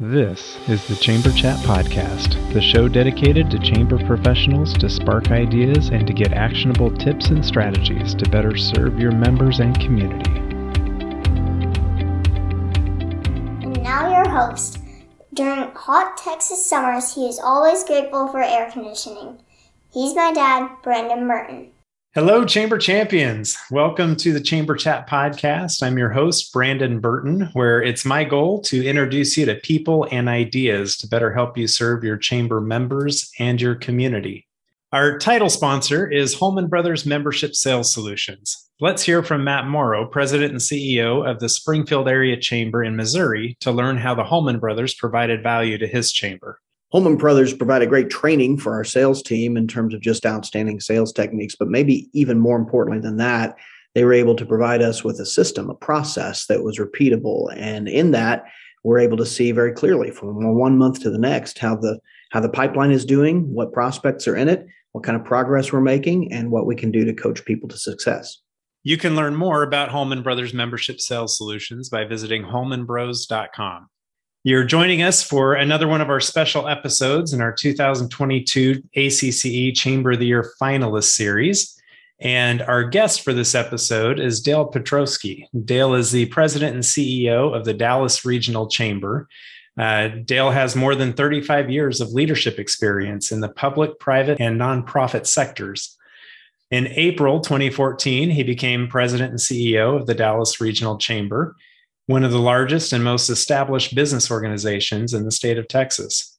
This is the Chamber Chat Podcast, the show dedicated to chamber professionals to spark ideas and to get actionable tips and strategies to better serve your members and community. And now, your host. During hot Texas summers, he is always grateful for air conditioning. He's my dad, Brandon Burton. Hello, Chamber Champions. Welcome to the Chamber Chat Podcast. I'm your host, Brandon Burton, where it's my goal to introduce you to people and ideas to better help you serve your chamber members and your community. Our title sponsor is Holman Brothers Membership Sales Solutions. Let's hear from Matt Morrow, President and CEO of the Springfield Area Chamber in Missouri, to learn how the Holman Brothers provided value to his chamber. Holman Brothers provided great training for our sales team in terms of just outstanding sales techniques, but maybe even more importantly than that, they were able to provide us with a system, a process that was repeatable. And in that, we're able to see very clearly from one month to the next how the how the pipeline is doing, what prospects are in it, what kind of progress we're making, and what we can do to coach people to success. You can learn more about Holman Brothers Membership Sales Solutions by visiting holmanbros.com. You're joining us for another one of our special episodes in our 2022 ACCE Chamber of the Year finalist series. And our guest for this episode is Dale Petroskey. Dale is the president and CEO of the Dallas Regional Chamber. Uh, Dale has more than 35 years of leadership experience in the public, private, and nonprofit sectors. In April 2014, he became president and CEO of the Dallas Regional Chamber one of the largest and most established business organizations in the state of Texas.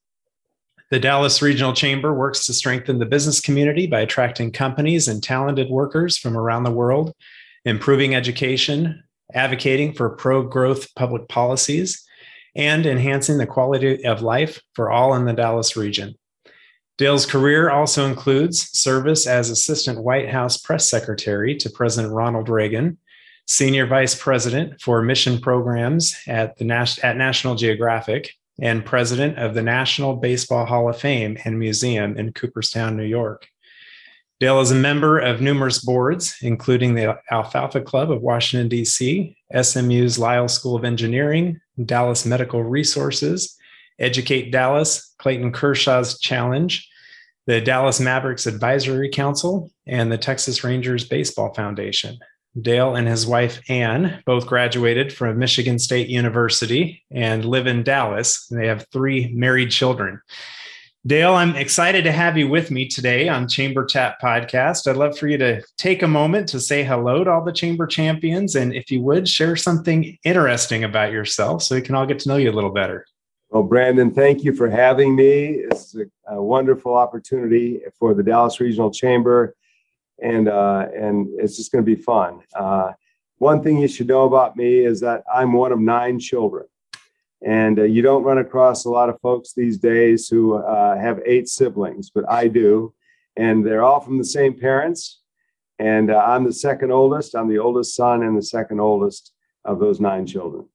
The Dallas Regional Chamber works to strengthen the business community by attracting companies and talented workers from around the world, improving education, advocating for pro growth public policies, and enhancing the quality of life for all in the Dallas region. Dale's career also includes service as Assistant White House Press Secretary to President Ronald Reagan senior vice president for mission programs at the Nas- at National Geographic and president of the National Baseball Hall of Fame and Museum in Cooperstown, New York. Dale is a member of numerous boards, including the Alfalfa Club of Washington, D.C., SMU's Lyle School of Engineering, Dallas Medical Resources, Educate Dallas, Clayton Kershaw's Challenge, the Dallas Mavericks Advisory Council, and the Texas Rangers Baseball Foundation. Dale and his wife Ann both graduated from Michigan State University and live in Dallas. They have three married children. Dale, I'm excited to have you with me today on Chamber Chat Podcast. I'd love for you to take a moment to say hello to all the Chamber champions. And if you would, share something interesting about yourself so we can all get to know you a little better. Well, Brandon, thank you for having me. It's a, a wonderful opportunity for the Dallas Regional Chamber and uh, and it's just going to be fun. Uh, one thing you should know about me is that I'm one of nine children, and uh, you don't run across a lot of folks these days who uh, have eight siblings, but I do, and they're all from the same parents. And uh, I'm the second oldest. I'm the oldest son and the second oldest of those nine children.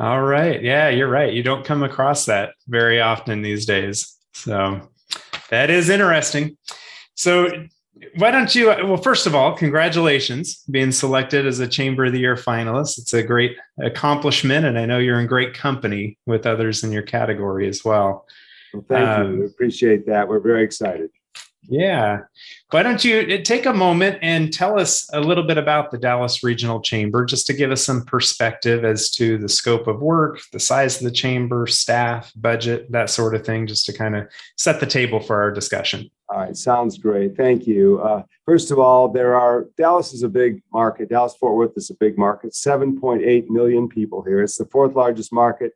All right. Yeah, you're right. You don't come across that very often these days. So that is interesting. So why don't you well first of all congratulations being selected as a chamber of the year finalist. It's a great accomplishment and i know you're in great company with others in your category as well, well thank um, you we appreciate that. We're very excited yeah. Why don't you uh, take a moment and tell us a little bit about the Dallas Regional Chamber, just to give us some perspective as to the scope of work, the size of the chamber, staff, budget, that sort of thing, just to kind of set the table for our discussion. All right, sounds great. Thank you. Uh, first of all, there are Dallas is a big market. Dallas Fort Worth is a big market. 7.8 million people here. It's the fourth largest market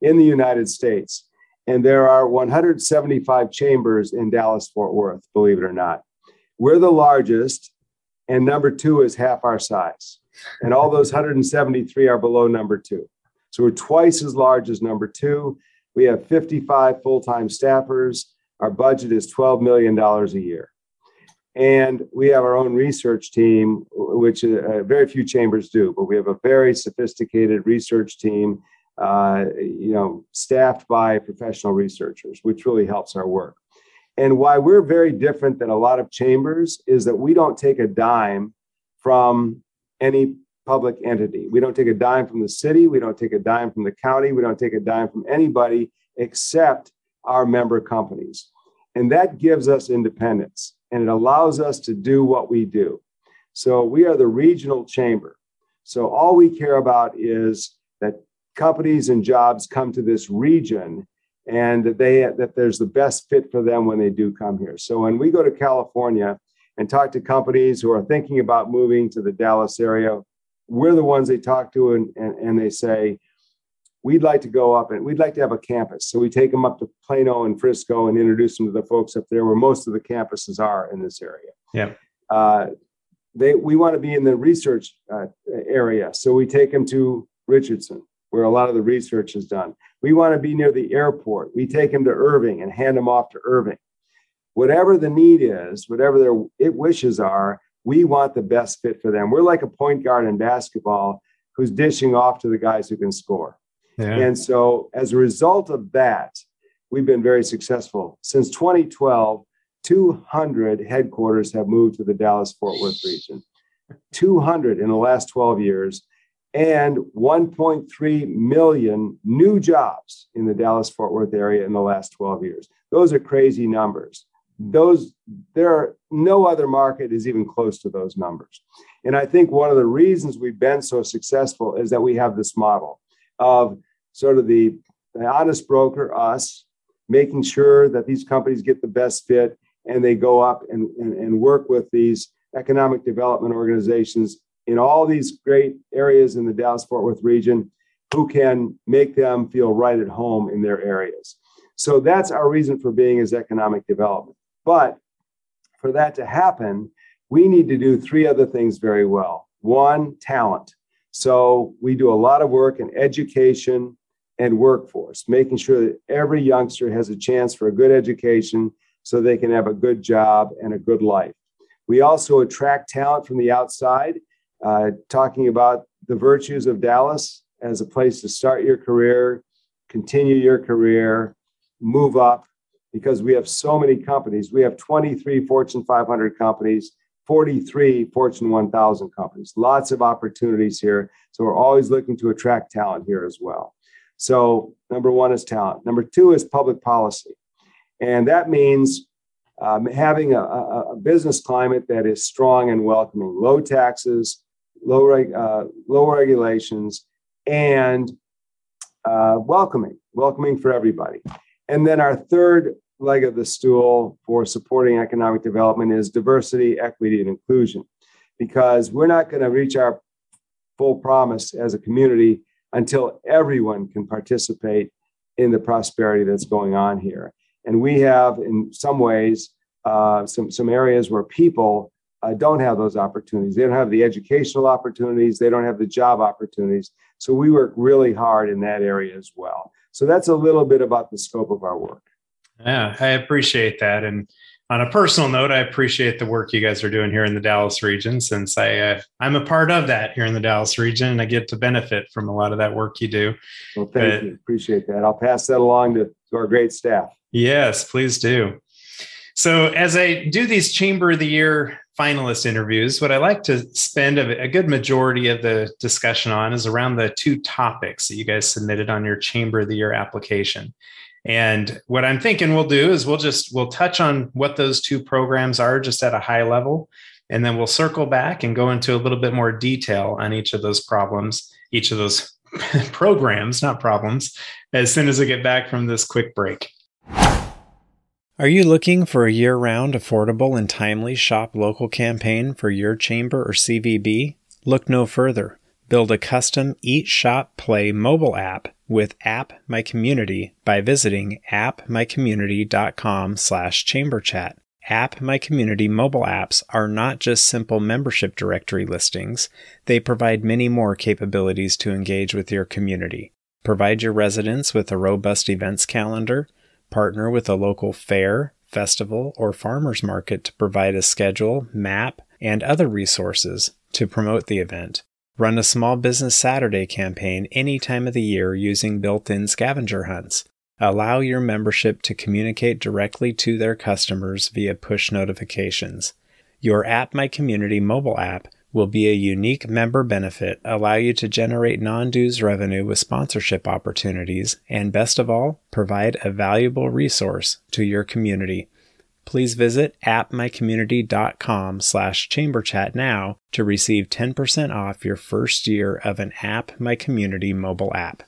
in the United States. And there are 175 chambers in Dallas Fort Worth, believe it or not. We're the largest, and number two is half our size. And all those 173 are below number two. So we're twice as large as number two. We have 55 full time staffers. Our budget is $12 million a year. And we have our own research team, which uh, very few chambers do, but we have a very sophisticated research team uh, you know, staffed by professional researchers, which really helps our work. And why we're very different than a lot of chambers is that we don't take a dime from any public entity. We don't take a dime from the city. We don't take a dime from the county. We don't take a dime from anybody except our member companies. And that gives us independence and it allows us to do what we do. So we are the regional chamber. So all we care about is that companies and jobs come to this region and that they that there's the best fit for them when they do come here. So when we go to California and talk to companies who are thinking about moving to the Dallas area, we're the ones they talk to and, and, and they say, we'd like to go up and we'd like to have a campus. So we take them up to Plano and Frisco and introduce them to the folks up there where most of the campuses are in this area. Yeah. Uh, they, we want to be in the research uh, area. So we take them to Richardson, where a lot of the research is done. We want to be near the airport. We take them to Irving and hand them off to Irving. Whatever the need is, whatever their wishes are, we want the best fit for them. We're like a point guard in basketball who's dishing off to the guys who can score. Yeah. And so, as a result of that, we've been very successful. Since 2012, 200 headquarters have moved to the Dallas Fort Worth region. 200 in the last 12 years, and 1.3 million new jobs in the Dallas Fort Worth area in the last 12 years. Those are crazy numbers those there are no other market is even close to those numbers and i think one of the reasons we've been so successful is that we have this model of sort of the, the honest broker us making sure that these companies get the best fit and they go up and, and, and work with these economic development organizations in all these great areas in the dallas fort worth region who can make them feel right at home in their areas so that's our reason for being is economic development but for that to happen, we need to do three other things very well. One, talent. So we do a lot of work in education and workforce, making sure that every youngster has a chance for a good education so they can have a good job and a good life. We also attract talent from the outside, uh, talking about the virtues of Dallas as a place to start your career, continue your career, move up, because we have so many companies. We have 23 Fortune 500 companies, 43 Fortune 1000 companies, lots of opportunities here. So we're always looking to attract talent here as well. So, number one is talent. Number two is public policy. And that means um, having a, a, business climate that is strong and welcoming, low taxes, low, reg, uh, low regulations, and uh, welcoming, welcoming for everybody. And then our third leg of the stool for supporting economic development is diversity, equity, and inclusion, because we're not going to reach our full promise as a community until everyone can participate in the prosperity that's going on here. And we have, in some ways, uh, some, some areas where people uh, don't have those opportunities. They don't have the educational opportunities, they don't have the job opportunities. So we work really hard in that area as well. So that's a little bit about the scope of our work. Yeah, I appreciate that. And on a personal note, I appreciate the work you guys are doing here in the Dallas region since I uh, I'm a part of that here in the Dallas region and I get to benefit from a lot of that work you do. Well, thank but, you. Appreciate that. I'll pass that along to, to our great staff. Yes, please do. So as I do these Chamber of the Year finalist interviews, what I like to spend a, a good majority of the discussion on is around the two topics that you guys submitted on your Chamber of the Year application. And what I'm thinking we'll do is we'll just we'll touch on what those two programs are just at a high level and then we'll circle back and go into a little bit more detail on each of those problems, each of those programs, not problems, as soon as I get back from this quick break. Are you looking for a year round, affordable, and timely shop local campaign for your chamber or CVB? Look no further. Build a custom Eat Shop Play mobile app with App My Community by visiting appmycommunity.com slash chamberchat. App My Community mobile apps are not just simple membership directory listings, they provide many more capabilities to engage with your community. Provide your residents with a robust events calendar, partner with a local fair, festival, or farmers market to provide a schedule, map, and other resources to promote the event. Run a small business Saturday campaign any time of the year using built in scavenger hunts. Allow your membership to communicate directly to their customers via push notifications. Your App My Community mobile app will be a unique member benefit, allow you to generate non dues revenue with sponsorship opportunities, and best of all, provide a valuable resource to your community. Please visit appmycommunity.com slash chamberchat now to receive 10% off your first year of an App My Community mobile app.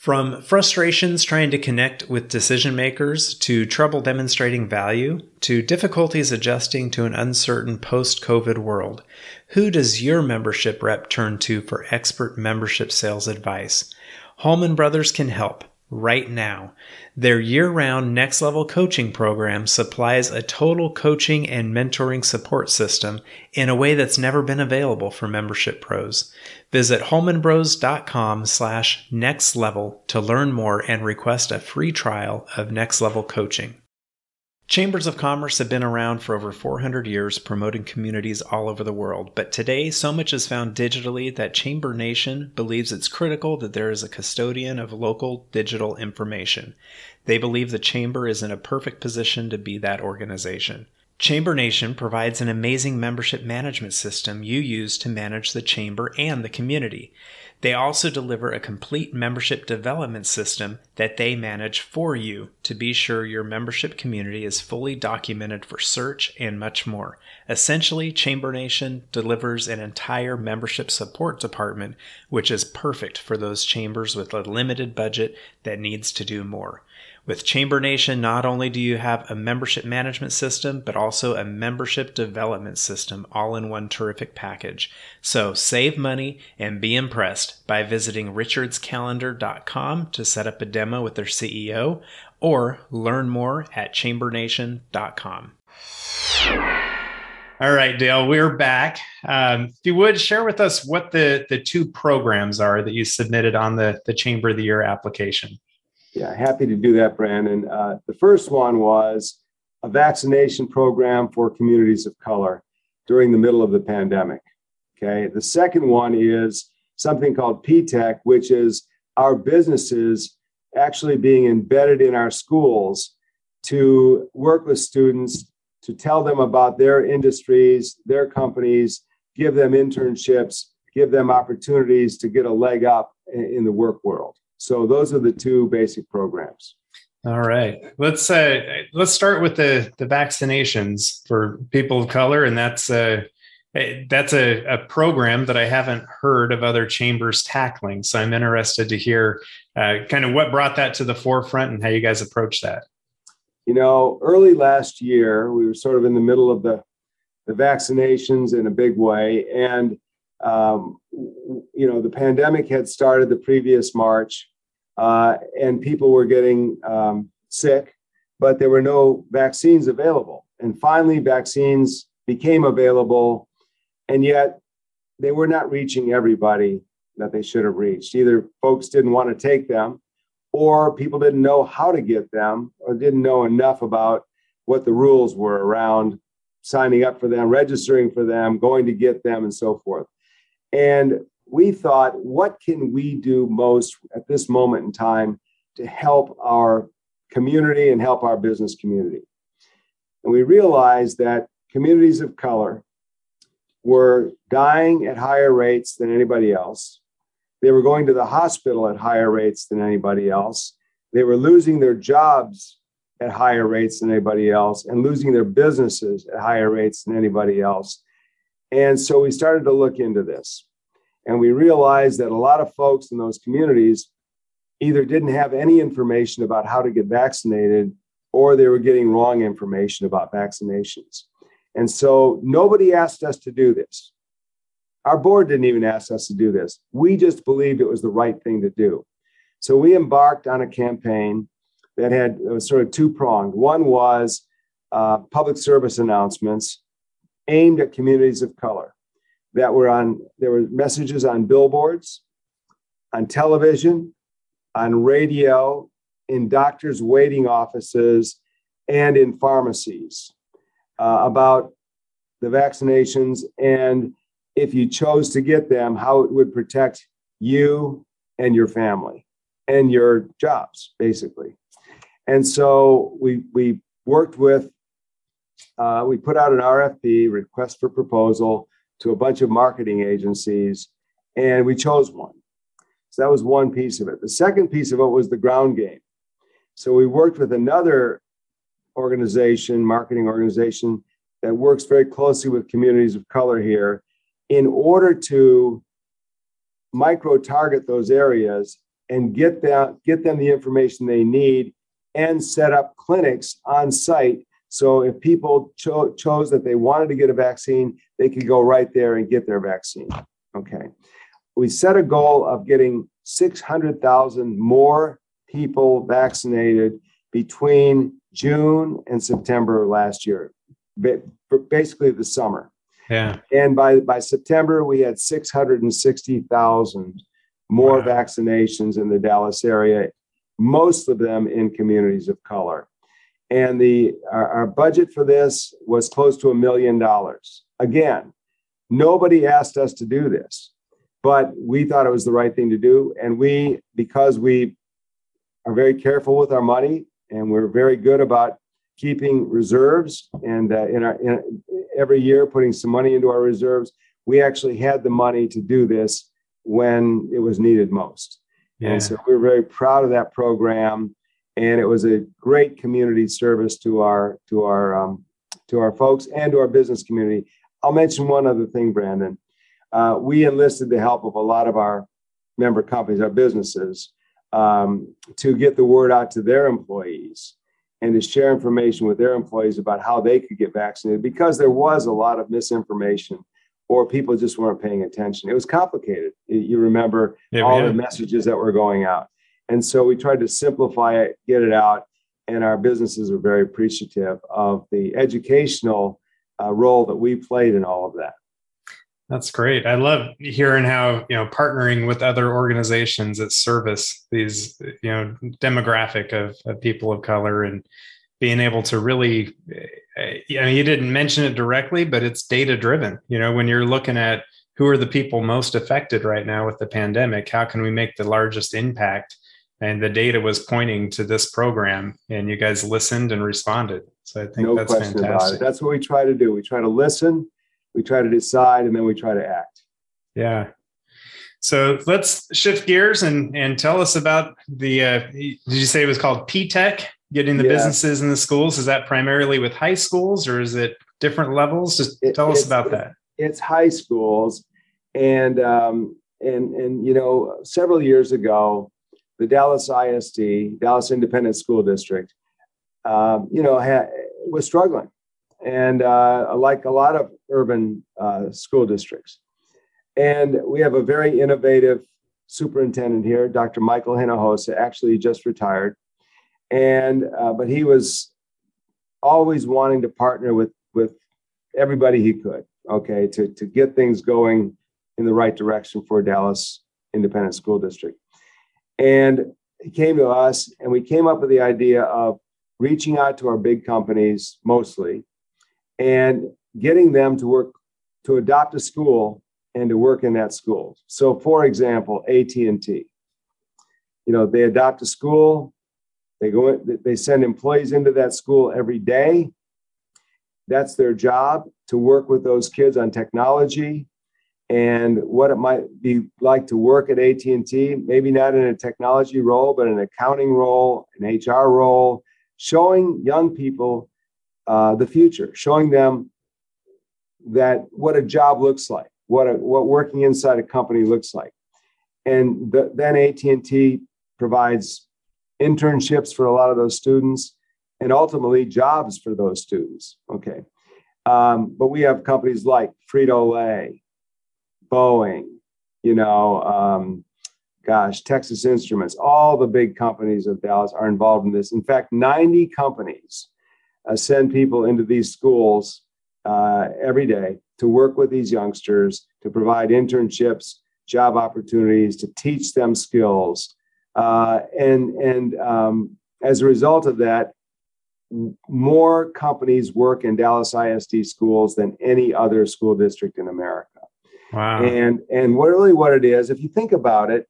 From frustrations trying to connect with decision makers, to trouble demonstrating value, to difficulties adjusting to an uncertain post COVID world, who does your membership rep turn to for expert membership sales advice? Holman Brothers can help right now. Their year round next level coaching program supplies a total coaching and mentoring support system in a way that's never been available for membership pros. Visit holmanbros.com slash next level to learn more and request a free trial of next level coaching. Chambers of Commerce have been around for over 400 years promoting communities all over the world, but today so much is found digitally that Chamber Nation believes it's critical that there is a custodian of local digital information. They believe the Chamber is in a perfect position to be that organization. Chamber Nation provides an amazing membership management system you use to manage the chamber and the community. They also deliver a complete membership development system that they manage for you to be sure your membership community is fully documented for search and much more. Essentially, Chamber Nation delivers an entire membership support department, which is perfect for those chambers with a limited budget that needs to do more. With Chamber Nation, not only do you have a membership management system, but also a membership development system all in one terrific package. So save money and be impressed by visiting richardscalendar.com to set up a demo with their CEO or learn more at chambernation.com. All right, Dale, we're back. Um, if you would share with us what the, the two programs are that you submitted on the, the Chamber of the Year application. Yeah, happy to do that, Brandon. Uh, the first one was a vaccination program for communities of color during the middle of the pandemic. Okay. The second one is something called PTech, which is our businesses actually being embedded in our schools to work with students to tell them about their industries, their companies, give them internships, give them opportunities to get a leg up in the work world. So those are the two basic programs. All right, let's uh, let's start with the the vaccinations for people of color, and that's uh, that's a, a program that I haven't heard of other chambers tackling. So I'm interested to hear uh, kind of what brought that to the forefront and how you guys approach that. You know, early last year, we were sort of in the middle of the the vaccinations in a big way, and um, you know, the pandemic had started the previous March, uh, and people were getting um, sick, but there were no vaccines available. And finally, vaccines became available, and yet they were not reaching everybody that they should have reached. Either folks didn't want to take them, or people didn't know how to get them, or didn't know enough about what the rules were around signing up for them, registering for them, going to get them, and so forth. And we thought, what can we do most at this moment in time to help our community and help our business community? And we realized that communities of color were dying at higher rates than anybody else. They were going to the hospital at higher rates than anybody else. They were losing their jobs at higher rates than anybody else and losing their businesses at higher rates than anybody else. And so we started to look into this. And we realized that a lot of folks in those communities either didn't have any information about how to get vaccinated or they were getting wrong information about vaccinations. And so nobody asked us to do this. Our board didn't even ask us to do this. We just believed it was the right thing to do. So we embarked on a campaign that had was sort of two pronged. One was uh, public service announcements aimed at communities of color that were on, there were messages on billboards, on television, on radio, in doctors' waiting offices, and in pharmacies uh, about the vaccinations and if you chose to get them, how it would protect you and your family and your jobs, basically. And so we we worked with, uh, we put out an RFP, request for proposal, to a bunch of marketing agencies, and we chose one. So that was one piece of it. The second piece of it was the ground game. So we worked with another organization, marketing organization, that works very closely with communities of color here in order to micro target those areas and get them get them the information they need and set up clinics on site so if people cho- chose that they wanted to get a vaccine they could go right there and get their vaccine okay we set a goal of getting 600,000 more people vaccinated between June and September last year basically the summer yeah. And by, by September, we had 660,000 more wow. vaccinations in the Dallas area, most of them in communities of color. And the our, our budget for this was close to a million dollars. Again, nobody asked us to do this, but we thought it was the right thing to do. And we, because we are very careful with our money and we're very good about keeping reserves and uh, in our in, every year putting some money into our reserves. We actually had the money to do this when it was needed most. Yeah. And so we're very proud of that program. And it was a great community service to our to our um, to our folks and to our business community. I'll mention one other thing, Brandon. Uh, we enlisted the help of a lot of our member companies, our businesses, um, to get the word out to their employees and to share information with their employees about how they could get vaccinated because there was a lot of misinformation or people just weren't paying attention. It was complicated. You remember yeah, all the messages that were going out. And so we tried to simplify it, get it out, and our businesses are very appreciative of the educational uh, role that we played in all of that. That's great. I love hearing how you know partnering with other organizations that service these you know demographic of, of people of color and being able to really. You know, you didn't mention it directly, but it's data driven. You know, when you're looking at who are the people most affected right now with the pandemic, how can we make the largest impact? And the data was pointing to this program, and you guys listened and responded. So I think no that's question fantastic. About it. That's what we try to do. We try to listen we try to decide and then we try to act yeah so let's shift gears and and tell us about the uh, did you say it was called p-tech getting the businesses in the schools is that primarily with high schools or is it different levels just it, tell us about that it's high schools and um, and and you know several years ago the dallas isd dallas independent school district um, you know ha- was struggling and uh, like a lot of urban uh, school districts. And we have a very innovative superintendent here, Dr. Michael Hinojosa, actually just retired. And uh, but he was always wanting to partner with with everybody he could, okay, to, to get things going in the right direction for Dallas Independent School District. And he came to us and we came up with the idea of reaching out to our big companies mostly and getting them to work to adopt a school and to work in that school. So, for example, AT&T, you know, they adopt a school, they go, they send employees into that school every day. That's their job to work with those kids on technology and what it might be like to work at AT&T. Maybe not in a technology role, but an accounting role, an HR role, showing young people uh, the future, showing them that what a job looks like, what a, what working inside a company looks like, and the, then AT and T provides internships for a lot of those students, and ultimately jobs for those students. Okay, um, but we have companies like Frito Lay, Boeing, you know. Um, gosh, Texas Instruments, all the big companies of Dallas are involved in this. In fact, 90 companies uh, send people into these schools uh, every day to work with these youngsters, to provide internships, job opportunities, to teach them skills. Uh, and and um, as a result of that, more companies work in Dallas ISD schools than any other school district in America. Wow. And and what really what it is, if you think about it,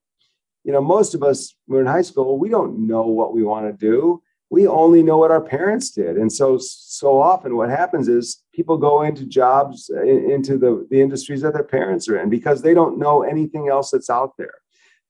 you know, most of us we're in high school, we don't know what we want to do we only know what our parents did. And so, so often what happens is people go into jobs, into the, the industries that their parents are in because they don't know anything else that's out there.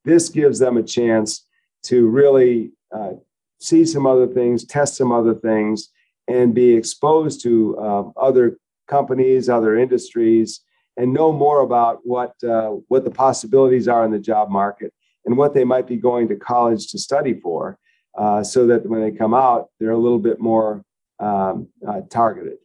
This gives them a chance to really uh, see some other things, test some other things, and be exposed to uh, other companies, other industries, and know more about what, uh, what the possibilities are in the job market and what they might be going to college to study for uh, so that when they come out, they're a little bit more um, uh, targeted.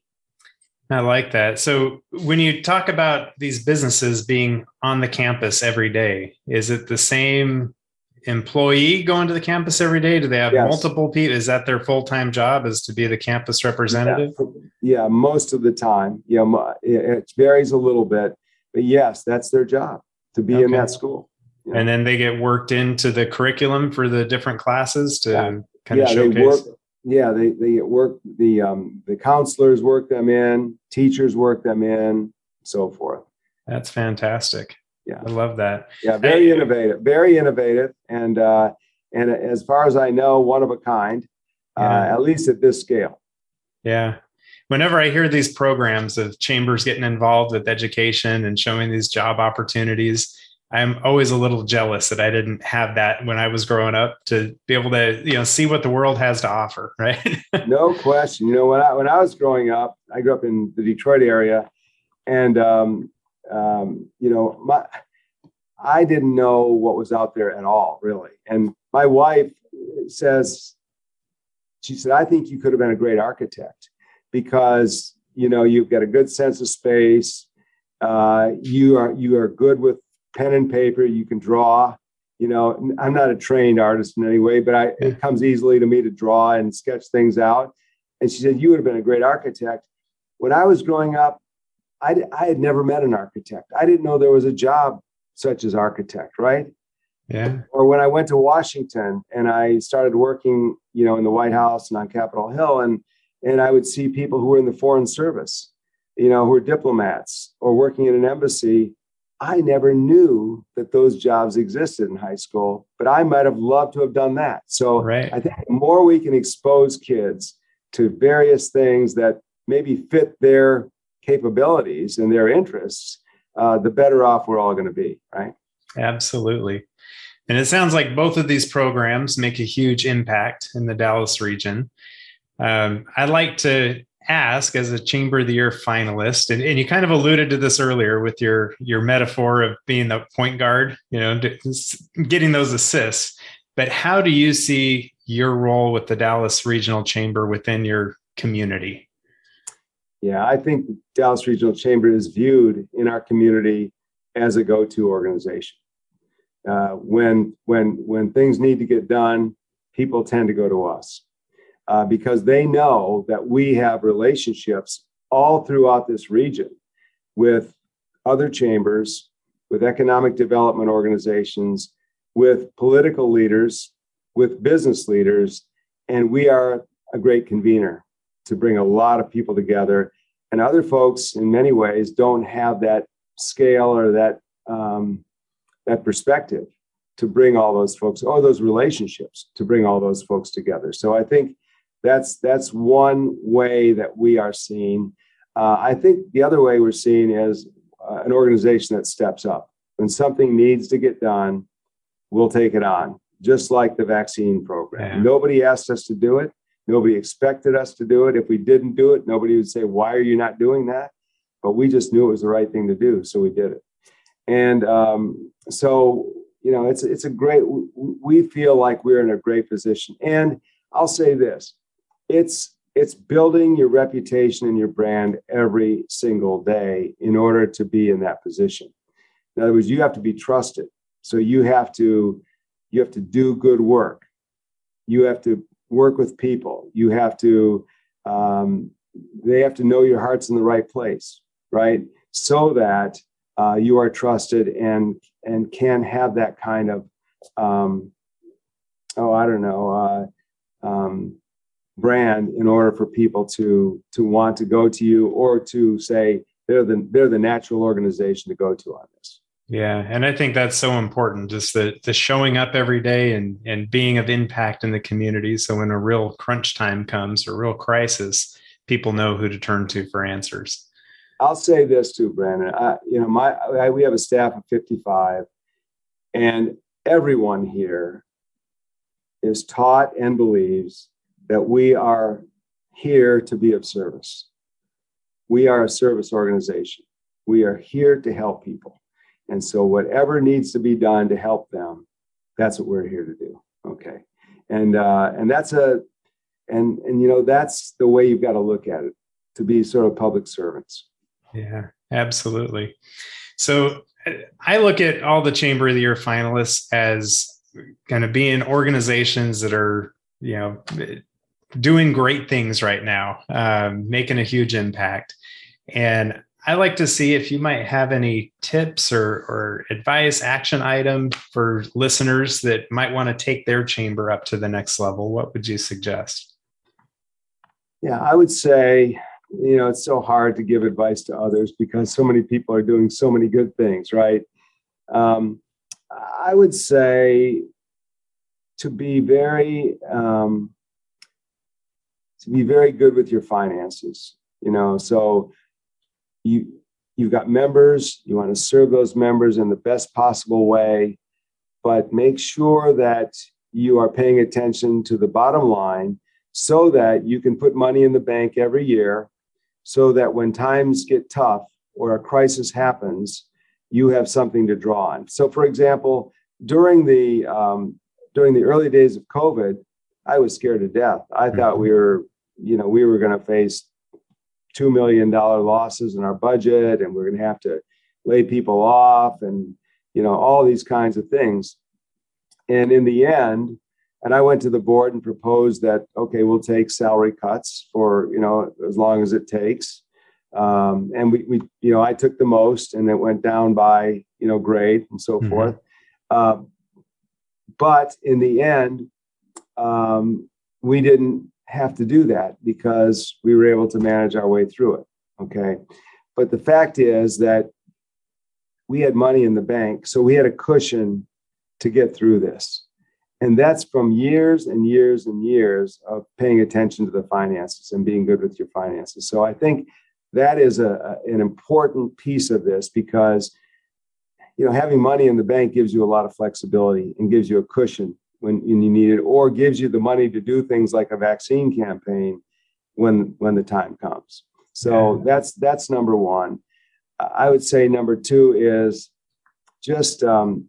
I like that. So, when you talk about these businesses being on the campus every day, is it the same employee going to the campus every day? Do they have yes. multiple people? Is that their full time job? Is to be the campus representative? Yeah. yeah, most of the time. Yeah, it varies a little bit, but yes, that's their job to be okay. in that school and then they get worked into the curriculum for the different classes to yeah. kind of showcase. They work, yeah, they they work the um, the counselors work them in, teachers work them in, so forth. That's fantastic. Yeah, I love that. Yeah, very hey, innovative, very innovative, and uh, and as far as I know, one of a kind, uh, yeah. uh, at least at this scale. Yeah. Whenever I hear these programs of chambers getting involved with education and showing these job opportunities, I'm always a little jealous that I didn't have that when I was growing up to be able to, you know, see what the world has to offer, right? no question. You know, when I when I was growing up, I grew up in the Detroit area, and um, um, you know, my I didn't know what was out there at all, really. And my wife says, she said, I think you could have been a great architect because you know you've got a good sense of space. Uh, you are you are good with pen and paper. You can draw. You know, I'm not a trained artist in any way, but I, it comes easily to me to draw and sketch things out. And she said, You would have been a great architect. When I was growing up, I, I had never met an architect. I didn't know there was a job such as architect, right? Yeah. Or when I went to Washington and I started working, you know, in the White House and on Capitol Hill, and and I would see people who were in the foreign service, you know, who were diplomats or working in an embassy I never knew that those jobs existed in high school, but I might have loved to have done that. So right. I think the more we can expose kids to various things that maybe fit their capabilities and their interests, uh, the better off we're all going to be, right? Absolutely. And it sounds like both of these programs make a huge impact in the Dallas region. Um, I'd like to ask as a chamber of the year finalist and, and, you kind of alluded to this earlier with your your metaphor of being the point guard you know getting those assists but how do you see your role with the dallas regional chamber within your community yeah i think dallas regional chamber is viewed in our community as a go-to organization uh, when when when things need to get done people tend to go to us uh, because they know that we have relationships all throughout this region with other chambers, with economic development organizations, with political leaders, with business leaders, and we are a great convener to bring a lot of people together. And other folks, in many ways, don't have that scale or that um, that perspective to bring all those folks or those relationships to bring all those folks together. So I think that's that's one way that we are seeing Uh, I think the other way we're seeing is uh, an organization that steps up when something needs to get done. We'll take it on, just like the vaccine program. Yeah. Nobody asked us to do it. Nobody expected us to do it. If we didn't do it, nobody would say, "Why are you not doing that?" But we just knew it was the right thing to do, so we did it. And um, so, you know, it's it's a great. We feel like we're in a great position. And I'll say this: it's it's building your reputation and your brand every single day in order to be in that position in other words you have to be trusted so you have to you have to do good work you have to work with people you have to um, they have to know your heart's in the right place right so that uh, you are trusted and and can have that kind of um, oh i don't know uh, um, brand in order for people to to want to go to you or to say they're the they're the natural organization to go to on this. Yeah, and I think that's so important, just the the showing up every day and and being of impact in the community. So when a real crunch time comes, or real crisis, people know who to turn to for answers. I'll say this too, Brandon. I, you know, my I, we have a staff of 55, and everyone here is taught and believes that we are here to be of service. We are a service organization. We are here to help people. And so, whatever needs to be done to help them, that's what we're here to do. Okay. And, uh, and that's a, and, and, you know, that's the way you've got to look at it to be sort of public servants. Yeah, absolutely. So, I look at all the Chamber of the Year finalists as kind of being organizations that are, you know, doing great things right now, um, making a huge impact. And I like to see if you might have any tips or, or advice, action item for listeners that might want to take their chamber up to the next level. What would you suggest? Yeah, I would say, you know, it's so hard to give advice to others because so many people are doing so many good things, right? Um, I would say to be very um, to be very good with your finances. You know, so you you've got members you want to serve those members in the best possible way but make sure that you are paying attention to the bottom line so that you can put money in the bank every year so that when times get tough or a crisis happens you have something to draw on. So for example during the um, during the early days of covid i was scared to death. I thought we were you know we were going to face $2 million losses in our budget and we're going to have to lay people off and you know all these kinds of things. And in the end and i went to the board and proposed that okay we'll take salary cuts for you know as long as it takes. Um, and we, we you know i took the most and it went down by you know grade and so mm-hmm. forth. Uh, but in the end um, we didn't have to do that because we were able to manage our way through it. Okay. But the fact is that we had money in the bank. So we had a cushion to get through this. And that's from years and years and years of paying attention to the finances and being good with your finances. So I think that is a, an important piece of this because you know having money in the bank gives you a lot of flexibility and gives you a cushion when, you need it, or gives you the money to do things like a vaccine campaign when when the time comes. So yeah. that's that's number one. I would say number two is just um,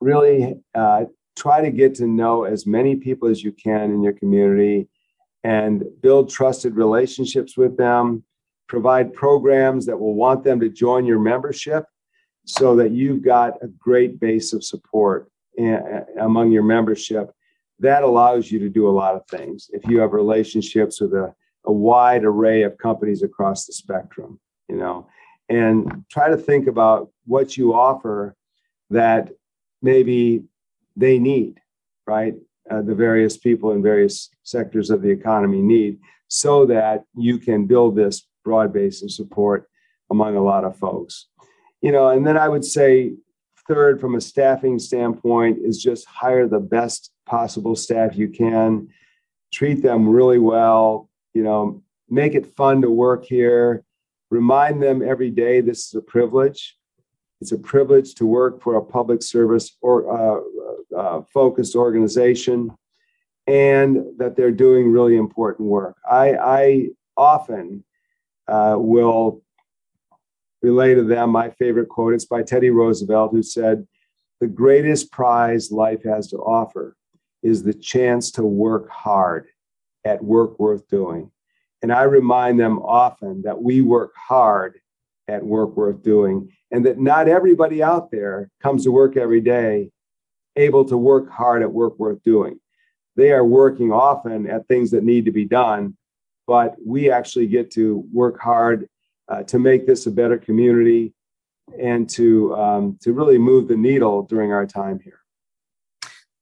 really uh, try to get to know as many people as you can in your community and build trusted relationships with them. Provide programs that will want them to join your membership so that you've got a great base of support among your membership, that allows you to do a lot of things. If you have relationships with a, a wide array of companies across the spectrum, you know, and try to think about what you offer that maybe they need, right? Uh, the various people in various sectors of the economy need so that you can build this broad base of support among a lot of folks. You know, and then I would say Third, from a staffing standpoint, is just hire the best possible staff you can, treat them really well, you know, make it fun to work here, remind them every day this is a privilege. It's a privilege to work for a public service or uh, uh, focused organization and that they're doing really important work. I, I often uh, will relay to them my favorite quote. It's by Teddy Roosevelt, who said, The greatest prize life has to offer is the chance to work hard at work worth doing. And I remind them often that we work hard at work worth doing, and that not everybody out there comes to work every day able to work hard at work worth doing. They are working often at things that need to be done, but we actually get to work hard uh, to make this a better community and to um, to really move the needle during our time here.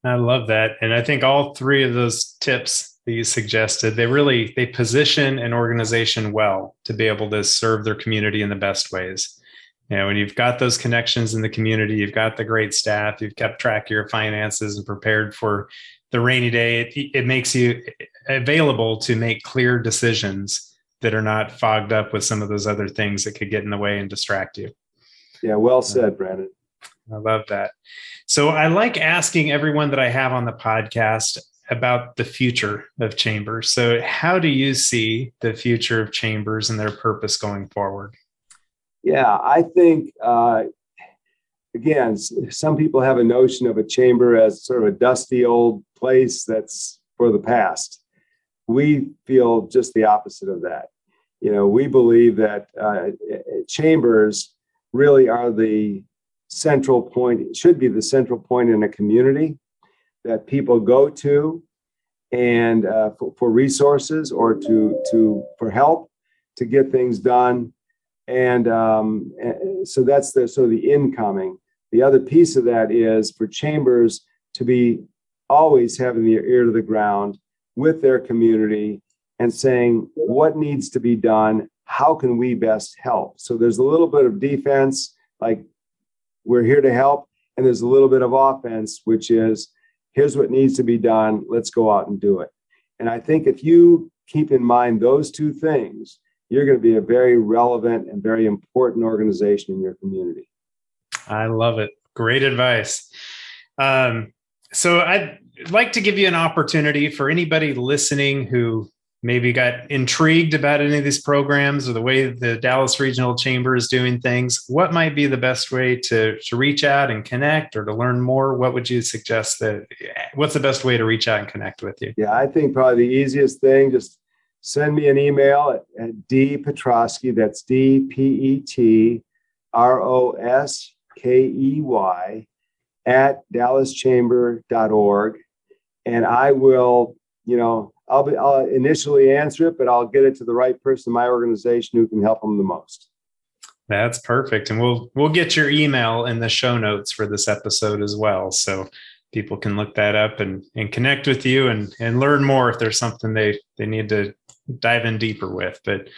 I love that, and I think all three of those tips that you suggested they really they position an organization well to be able to serve their community in the best ways. you know, when you've got those connections in the community, you've got the great staff, you've kept track of your finances and prepared for the rainy day, it, it makes you available to make clear decisions that are not fogged up with some of those other things that could get in the way and distract you. Yeah, well said, Brandon. I love that. So I like asking everyone that I have on the podcast about the future of chambers. So how do you see the future of chambers and their purpose going forward? Yeah, I think uh, again, some people have a notion of a chamber as sort of a dusty old place that's for the past. We feel just the opposite of that. You know, we believe that uh, chambers really are the central point, should be the central point in a community that people go to and uh, for, for resources or to to for help to get things done and um, so that's the so the incoming the other piece of that is for chambers to be always having their ear to the ground with their community and saying what needs to be done how can we best help so there's a little bit of defense like we're here to help and there's a little bit of offense which is here's what needs to be done let's go out and do it and i think if you keep in mind those two things you're going to be a very relevant and very important organization in your community I love it. Great advice. Um, so I'd like to give you an opportunity for anybody listening who maybe got intrigued about any of these programs or the way the Dallas Regional Chamber is doing things. What might be the best way to, to reach out and connect or to learn more? What would you suggest that what's the best way to reach out and connect with you? Yeah, I think probably the easiest thing, just send me an email at, at D Petroskey, that's D P E T R O S K E Y, at dallaschamber.org. And I will, you know, I'll be, I'll initially answer it, but I'll get it to the right person in my organization who can help them the most. That's perfect. And we'll, we'll get your email in the show notes for this episode as well. So people can look that up and, and connect with you and, and learn more if there's something they, they need to dive in deeper with. But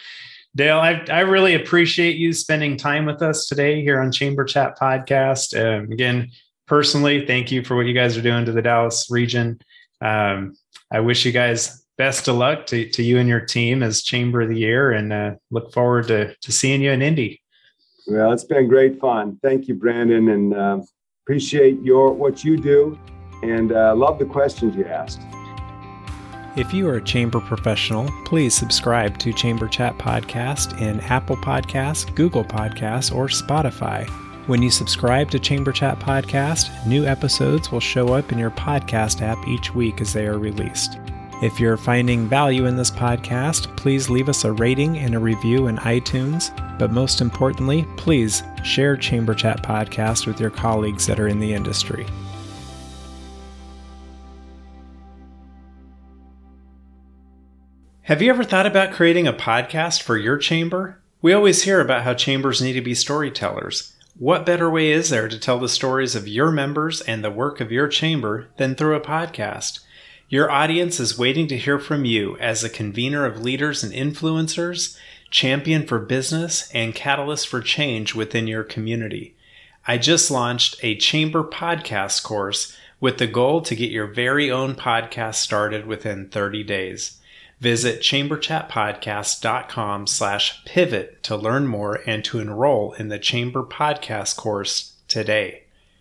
Dale, I, I really appreciate you spending time with us today here on Chamber Chat Podcast. Um, again, personally, thank you for what you guys are doing to the Dallas region. Um, I wish you guys best of luck to, to you and your team as Chamber of the Year and uh, look forward to, to seeing you in Indy. Well, it's been great fun. Thank you, Brandon, and uh, appreciate your what you do and uh, love the questions you asked. If you are a chamber professional, please subscribe to Chamber Chat Podcast in Apple Podcasts, Google Podcasts, or Spotify. When you subscribe to Chamber Chat Podcast, new episodes will show up in your podcast app each week as they are released. If you're finding value in this podcast, please leave us a rating and a review in iTunes. But most importantly, please share Chamber Chat Podcast with your colleagues that are in the industry. Have you ever thought about creating a podcast for your chamber? We always hear about how chambers need to be storytellers. What better way is there to tell the stories of your members and the work of your chamber than through a podcast? Your audience is waiting to hear from you as a convener of leaders and influencers, champion for business, and catalyst for change within your community. I just launched a chamber podcast course with the goal to get your very own podcast started within 30 days. Visit chamberchatpodcast.com slash pivot to learn more and to enroll in the Chamber Podcast course today.